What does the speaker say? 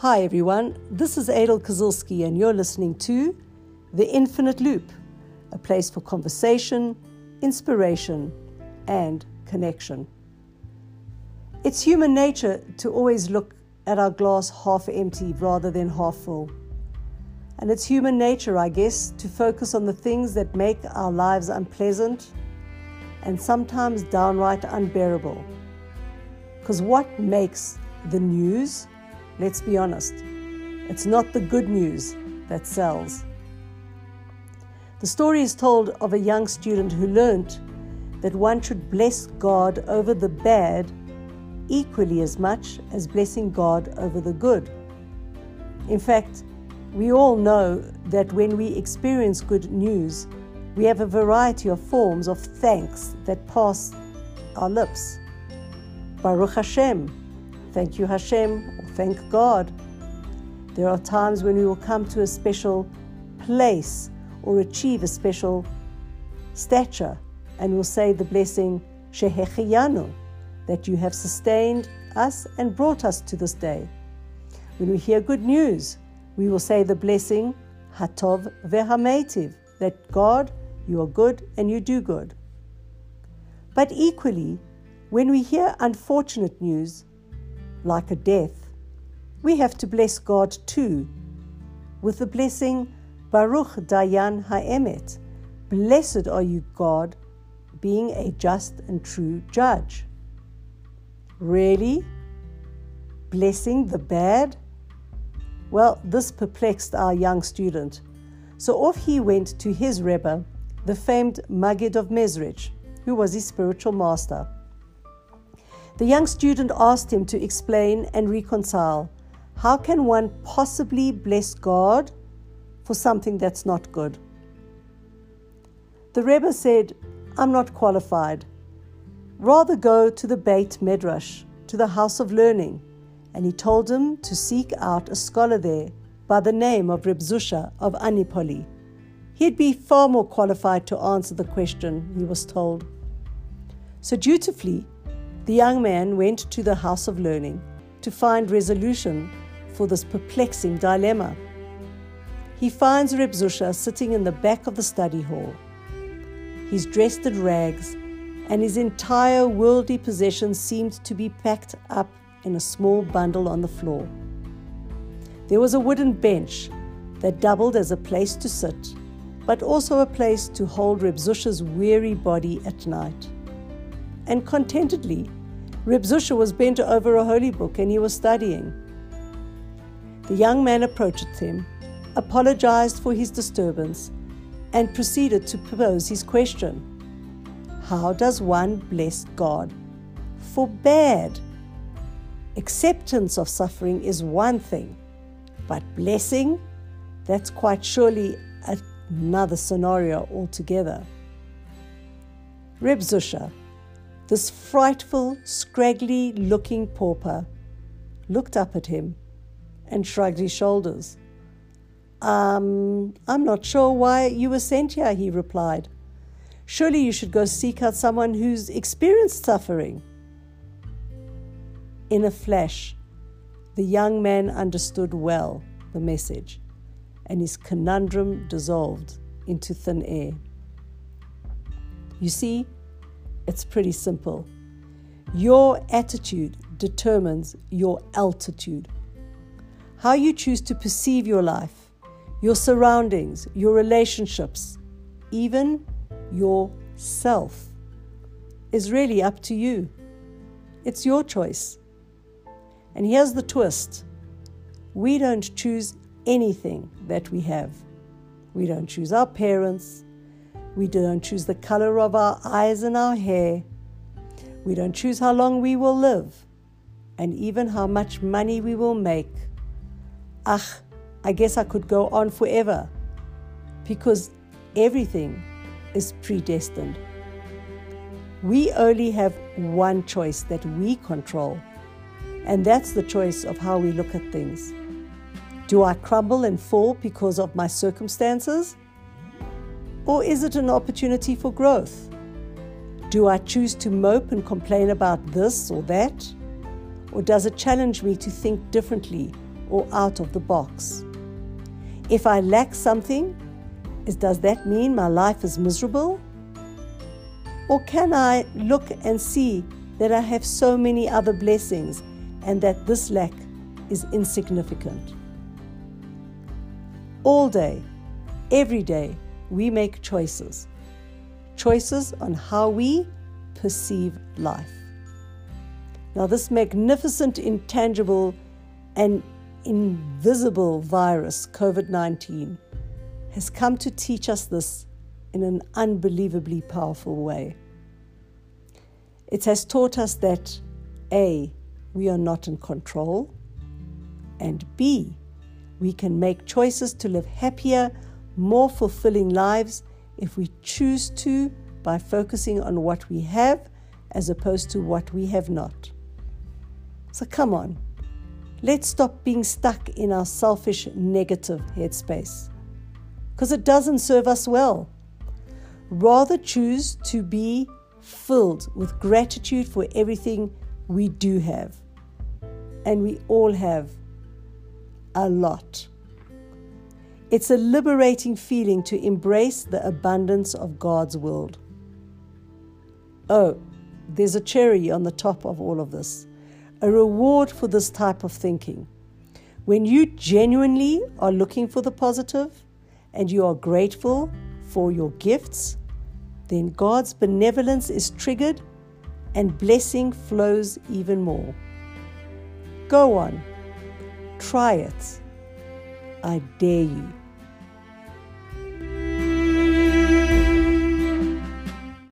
Hi, everyone. This is Adel Kozilski, and you're listening to The Infinite Loop, a place for conversation, inspiration, and connection. It's human nature to always look at our glass half empty rather than half full. And it's human nature, I guess, to focus on the things that make our lives unpleasant and sometimes downright unbearable. Because what makes the news? Let's be honest, it's not the good news that sells. The story is told of a young student who learnt that one should bless God over the bad equally as much as blessing God over the good. In fact, we all know that when we experience good news, we have a variety of forms of thanks that pass our lips. Baruch Hashem, thank you Hashem, or thank God. There are times when we will come to a special place or achieve a special stature and we'll say the blessing Shehechiyanu, that you have sustained us and brought us to this day. When we hear good news, we will say the blessing Hatov veHametiv, that God, you are good and you do good. But equally, when we hear unfortunate news, like a death, we have to bless God too, with the blessing Baruch Dayan Ha'emet, blessed are you, God, being a just and true judge. Really? Blessing the bad? Well, this perplexed our young student. So off he went to his Rebbe, the famed Maggid of Mezrich, who was his spiritual master. The young student asked him to explain and reconcile how can one possibly bless God for something that's not good? The Rebbe said, I'm not qualified. Rather go to the Beit Medrash, to the house of learning. And he told him to seek out a scholar there by the name of Reb Zusha of Anipoli. He'd be far more qualified to answer the question, he was told. So dutifully, the young man went to the house of learning to find resolution for this perplexing dilemma. He finds Reb Zusha sitting in the back of the study hall. He's dressed in rags, and his entire worldly possessions seemed to be packed up in a small bundle on the floor. There was a wooden bench that doubled as a place to sit, but also a place to hold Reb Zusha's weary body at night. And contentedly, Reb was bent over a holy book and he was studying. The young man approached him, apologized for his disturbance, and proceeded to pose his question How does one bless God for bad? Acceptance of suffering is one thing, but blessing, that's quite surely another scenario altogether. Reb Zusha, this frightful, scraggly looking pauper, looked up at him and shrugged his shoulders. Um, I'm not sure why you were sent here, he replied. Surely you should go seek out someone who's experienced suffering. In a flash, the young man understood well the message, and his conundrum dissolved into thin air. You see, it's pretty simple. Your attitude determines your altitude. How you choose to perceive your life your surroundings, your relationships, even yourself is really up to you. It's your choice. And here's the twist we don't choose anything that we have. We don't choose our parents. We don't choose the color of our eyes and our hair. We don't choose how long we will live and even how much money we will make. Ach, I guess I could go on forever because everything is predestined. We only have one choice that we control, and that's the choice of how we look at things. Do I crumble and fall because of my circumstances? Or is it an opportunity for growth? Do I choose to mope and complain about this or that? Or does it challenge me to think differently or out of the box. If I lack something, is, does that mean my life is miserable? Or can I look and see that I have so many other blessings and that this lack is insignificant? All day, every day, we make choices. Choices on how we perceive life. Now, this magnificent, intangible, and invisible virus, COVID 19, has come to teach us this in an unbelievably powerful way. It has taught us that A, we are not in control, and B, we can make choices to live happier, more fulfilling lives if we choose to by focusing on what we have as opposed to what we have not. So come on, let's stop being stuck in our selfish, negative headspace because it doesn't serve us well. Rather choose to be filled with gratitude for everything we do have. And we all have a lot. It's a liberating feeling to embrace the abundance of God's world. Oh, there's a cherry on the top of all of this, a reward for this type of thinking. When you genuinely are looking for the positive and you are grateful for your gifts, then God's benevolence is triggered and blessing flows even more. Go on, try it. I dare you.